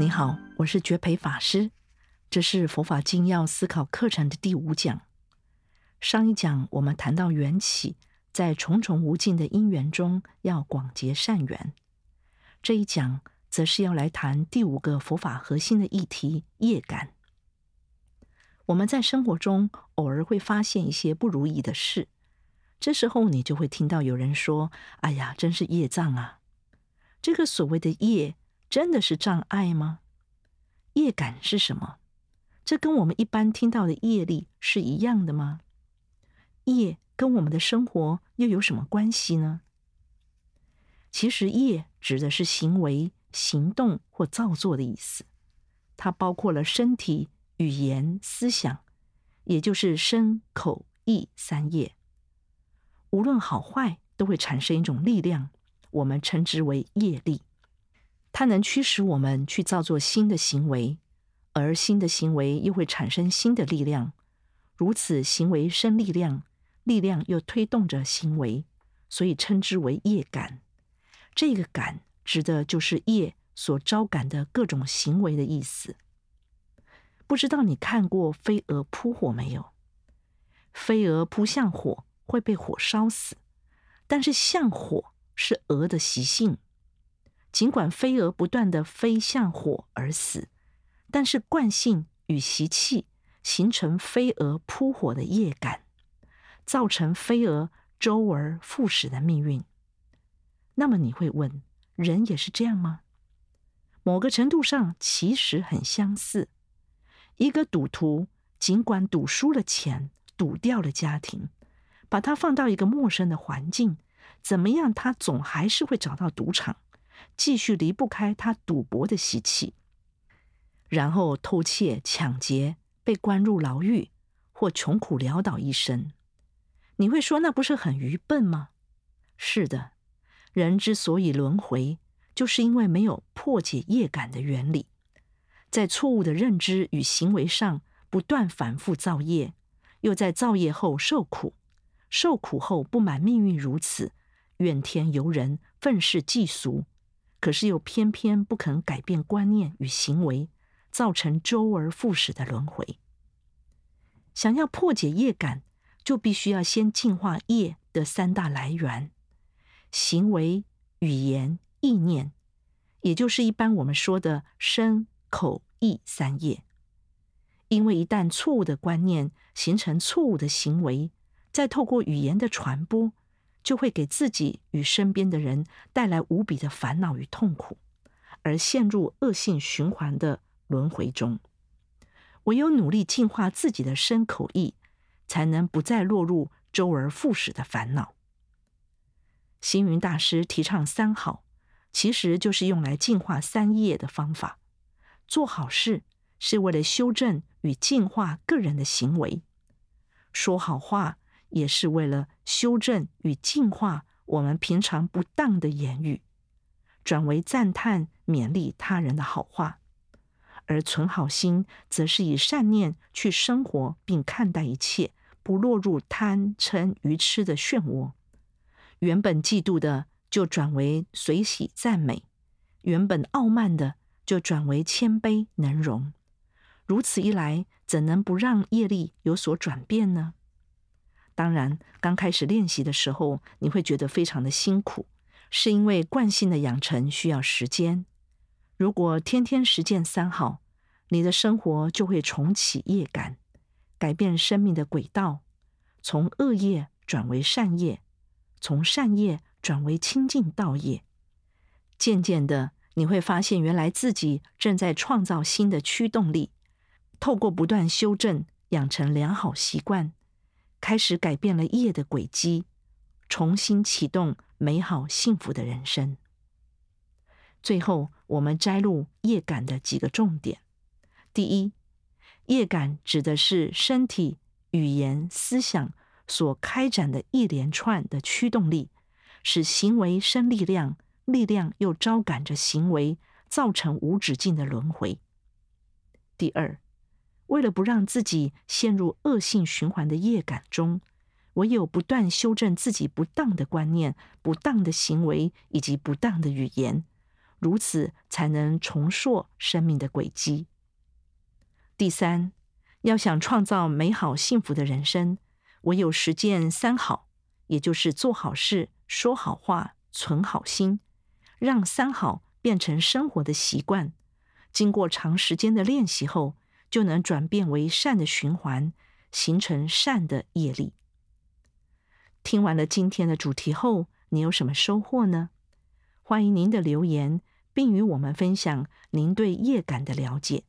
你好，我是觉培法师，这是佛法精要思考课程的第五讲。上一讲我们谈到缘起，在重重无尽的因缘中要广结善缘。这一讲则是要来谈第五个佛法核心的议题——业感。我们在生活中偶尔会发现一些不如意的事，这时候你就会听到有人说：“哎呀，真是业障啊！”这个所谓的业，真的是障碍吗？业感是什么？这跟我们一般听到的业力是一样的吗？业跟我们的生活又有什么关系呢？其实业指的是行为、行动或造作的意思，它包括了身体、语言、思想，也就是身、口、意三业。无论好坏，都会产生一种力量，我们称之为业力。它能驱使我们去造作新的行为，而新的行为又会产生新的力量。如此，行为生力量，力量又推动着行为，所以称之为业感。这个感指的就是业所招感的各种行为的意思。不知道你看过飞蛾扑火没有？飞蛾扑向火会被火烧死，但是向火是蛾的习性。尽管飞蛾不断地飞向火而死，但是惯性与习气形成飞蛾扑火的业感，造成飞蛾周而复始的命运。那么你会问：人也是这样吗？某个程度上其实很相似。一个赌徒尽管赌输了钱，赌掉了家庭，把他放到一个陌生的环境，怎么样，他总还是会找到赌场。继续离不开他赌博的习气，然后偷窃、抢劫，被关入牢狱，或穷苦潦倒一生。你会说那不是很愚笨吗？是的，人之所以轮回，就是因为没有破解业感的原理，在错误的认知与行为上不断反复造业，又在造业后受苦，受苦后不满命运如此，怨天尤人，愤世嫉俗。可是又偏偏不肯改变观念与行为，造成周而复始的轮回。想要破解业感，就必须要先净化业的三大来源：行为、语言、意念，也就是一般我们说的身、口、意三业。因为一旦错误的观念形成错误的行为，再透过语言的传播。就会给自己与身边的人带来无比的烦恼与痛苦，而陷入恶性循环的轮回中。唯有努力净化自己的身口意，才能不再落入周而复始的烦恼。星云大师提倡三好，其实就是用来净化三业的方法。做好事是为了修正与净化个人的行为，说好话。也是为了修正与净化我们平常不当的言语，转为赞叹勉励他人的好话；而存好心，则是以善念去生活并看待一切，不落入贪嗔愚痴的漩涡。原本嫉妒的，就转为随喜赞美；原本傲慢的，就转为谦卑能容。如此一来，怎能不让业力有所转变呢？当然，刚开始练习的时候，你会觉得非常的辛苦，是因为惯性的养成需要时间。如果天天实践三好，你的生活就会重启业感，改变生命的轨道，从恶业转为善业，从善业转为清净道业。渐渐的，你会发现，原来自己正在创造新的驱动力，透过不断修正，养成良好习惯。开始改变了业的轨迹，重新启动美好幸福的人生。最后，我们摘录业感的几个重点：第一，业感指的是身体、语言、思想所开展的一连串的驱动力，使行为生力量，力量又招感着行为，造成无止境的轮回。第二，为了不让自己陷入恶性循环的业感中，唯有不断修正自己不当的观念、不当的行为以及不当的语言，如此才能重塑生命的轨迹。第三，要想创造美好幸福的人生，唯有实践三好，也就是做好事、说好话、存好心，让三好变成生活的习惯。经过长时间的练习后，就能转变为善的循环，形成善的业力。听完了今天的主题后，你有什么收获呢？欢迎您的留言，并与我们分享您对业感的了解。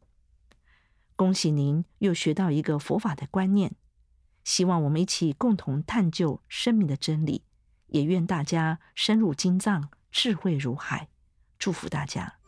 恭喜您又学到一个佛法的观念，希望我们一起共同探究生命的真理，也愿大家深入经藏，智慧如海。祝福大家。